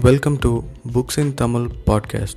Welcome to Books in Tamil podcast.